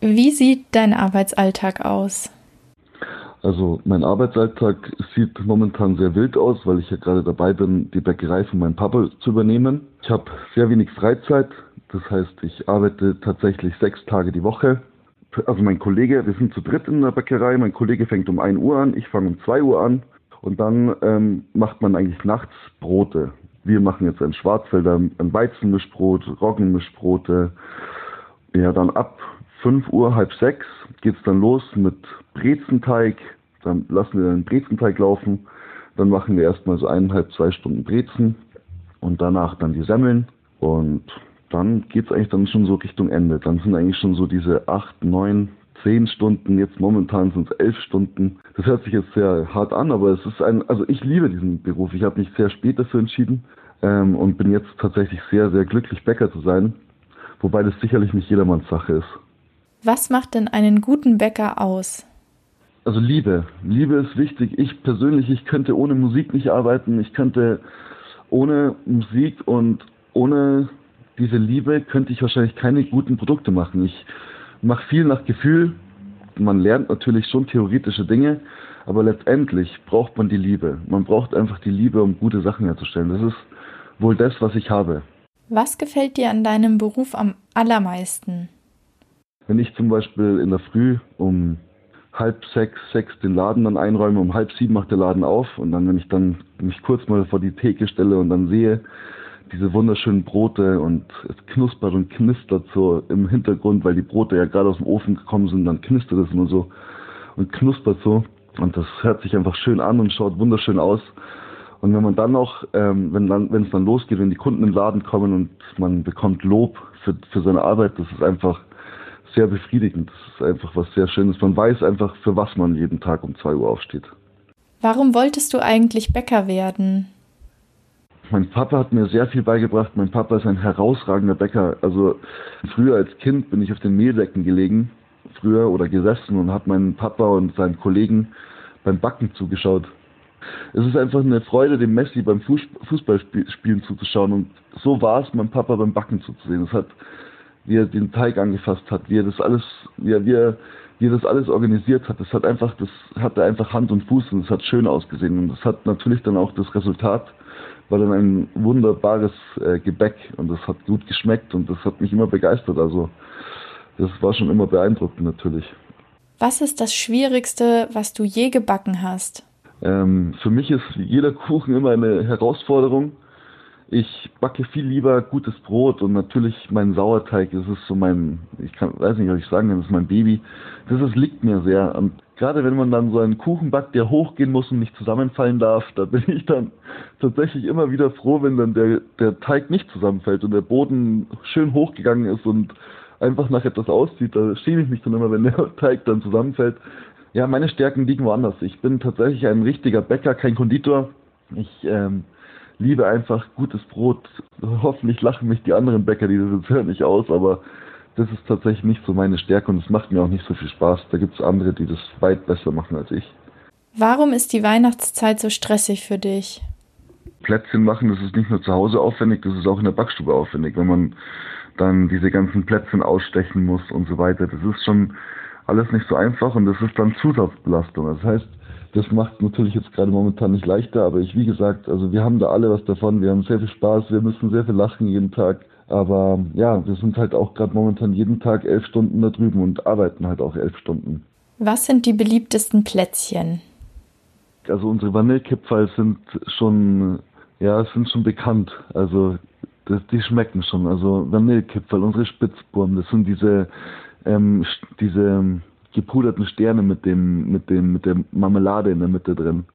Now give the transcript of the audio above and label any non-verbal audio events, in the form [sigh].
Wie sieht dein Arbeitsalltag aus? Also mein Arbeitsalltag sieht momentan sehr wild aus, weil ich ja gerade dabei bin, die Bäckerei von meinem Papa zu übernehmen. Ich habe sehr wenig Freizeit, das heißt, ich arbeite tatsächlich sechs Tage die Woche. Also mein Kollege, wir sind zu dritt in der Bäckerei, mein Kollege fängt um 1 Uhr an, ich fange um 2 Uhr an und dann ähm, macht man eigentlich nachts Brote. Wir machen jetzt ein Schwarzwälder, ein Weizenmischbrot, Roggenmischbrote. Ja, dann ab 5 Uhr, halb sechs geht's dann los mit Brezenteig. Dann lassen wir den Brezenteig laufen. Dann machen wir erstmal so eineinhalb, zwei Stunden Brezen und danach dann die Semmeln. Und dann geht's eigentlich dann schon so Richtung Ende. Dann sind eigentlich schon so diese acht, neun, zehn Stunden. Jetzt momentan sind es elf Stunden. Das hört sich jetzt sehr hart an, aber es ist ein, also ich liebe diesen Beruf. Ich habe mich sehr spät dafür entschieden ähm, und bin jetzt tatsächlich sehr, sehr glücklich, Bäcker zu sein. Wobei das sicherlich nicht jedermanns Sache ist. Was macht denn einen guten Bäcker aus? Also Liebe. Liebe ist wichtig. Ich persönlich, ich könnte ohne Musik nicht arbeiten. Ich könnte ohne Musik und ohne diese Liebe könnte ich wahrscheinlich keine guten Produkte machen. Ich mache viel nach Gefühl. Man lernt natürlich schon theoretische Dinge, aber letztendlich braucht man die Liebe. Man braucht einfach die Liebe, um gute Sachen herzustellen. Das ist wohl das, was ich habe. Was gefällt dir an deinem Beruf am allermeisten? Wenn ich zum Beispiel in der Früh um halb sechs, sechs den Laden dann einräume, um halb sieben macht der Laden auf und dann, wenn ich dann mich kurz mal vor die Theke stelle und dann sehe, diese wunderschönen Brote und es knuspert und knistert so im Hintergrund, weil die Brote ja gerade aus dem Ofen gekommen sind, dann knistert es nur so und knuspert so und das hört sich einfach schön an und schaut wunderschön aus. Und wenn man dann noch, ähm, wenn dann, wenn es dann losgeht, wenn die Kunden im Laden kommen und man bekommt Lob für, für seine Arbeit, das ist einfach sehr befriedigend. Das ist einfach was sehr Schönes. Man weiß einfach, für was man jeden Tag um 2 Uhr aufsteht. Warum wolltest du eigentlich Bäcker werden? Mein Papa hat mir sehr viel beigebracht. Mein Papa ist ein herausragender Bäcker. Also früher als Kind bin ich auf den Mehldecken gelegen, früher oder gesessen und habe meinen Papa und seinen Kollegen beim Backen zugeschaut. Es ist einfach eine Freude, dem Messi beim Fußballspielen zuzuschauen und so war es, meinem Papa beim Backen zuzusehen. Es hat wie er den Teig angefasst hat, wie er das alles, wie er, wie er, wie er das alles organisiert hat. Das hat einfach, das hatte einfach Hand und Fuß und es hat schön ausgesehen. Und das hat natürlich dann auch das Resultat, war dann ein wunderbares äh, Gebäck und das hat gut geschmeckt und das hat mich immer begeistert. Also das war schon immer beeindruckend natürlich. Was ist das Schwierigste, was du je gebacken hast? Ähm, für mich ist jeder Kuchen immer eine Herausforderung. Ich backe viel lieber gutes Brot und natürlich mein Sauerteig, das ist so mein, ich kann, weiß nicht, was ich sagen kann, das ist mein Baby. Das ist, liegt mir sehr. Und gerade wenn man dann so einen Kuchen backt, der hochgehen muss und nicht zusammenfallen darf, da bin ich dann tatsächlich immer wieder froh, wenn dann der, der Teig nicht zusammenfällt und der Boden schön hochgegangen ist und einfach nach etwas aussieht. Da schäme ich mich dann immer, wenn der [laughs] Teig dann zusammenfällt. Ja, meine Stärken liegen woanders. Ich bin tatsächlich ein richtiger Bäcker, kein Konditor. Ich ähm, liebe einfach gutes Brot. [laughs] Hoffentlich lachen mich die anderen Bäcker, die das jetzt hören, nicht aus, aber das ist tatsächlich nicht so meine Stärke und es macht mir auch nicht so viel Spaß. Da gibt es andere, die das weit besser machen als ich. Warum ist die Weihnachtszeit so stressig für dich? Plätzchen machen, das ist nicht nur zu Hause aufwendig, das ist auch in der Backstube aufwendig, wenn man dann diese ganzen Plätzchen ausstechen muss und so weiter. Das ist schon alles nicht so einfach und das ist dann Zusatzbelastung. Das heißt, das macht natürlich jetzt gerade momentan nicht leichter, aber ich, wie gesagt, also wir haben da alle was davon. Wir haben sehr viel Spaß, wir müssen sehr viel lachen jeden Tag. Aber ja, wir sind halt auch gerade momentan jeden Tag elf Stunden da drüben und arbeiten halt auch elf Stunden. Was sind die beliebtesten Plätzchen? Also unsere Vanillekipferl sind schon, ja, sind schon bekannt. Also das, die schmecken schon. Also Vanillekipferl, unsere Spitzburm, das sind diese, ähm, diese gepuderten Sterne mit dem, mit dem, mit der Marmelade in der Mitte drin.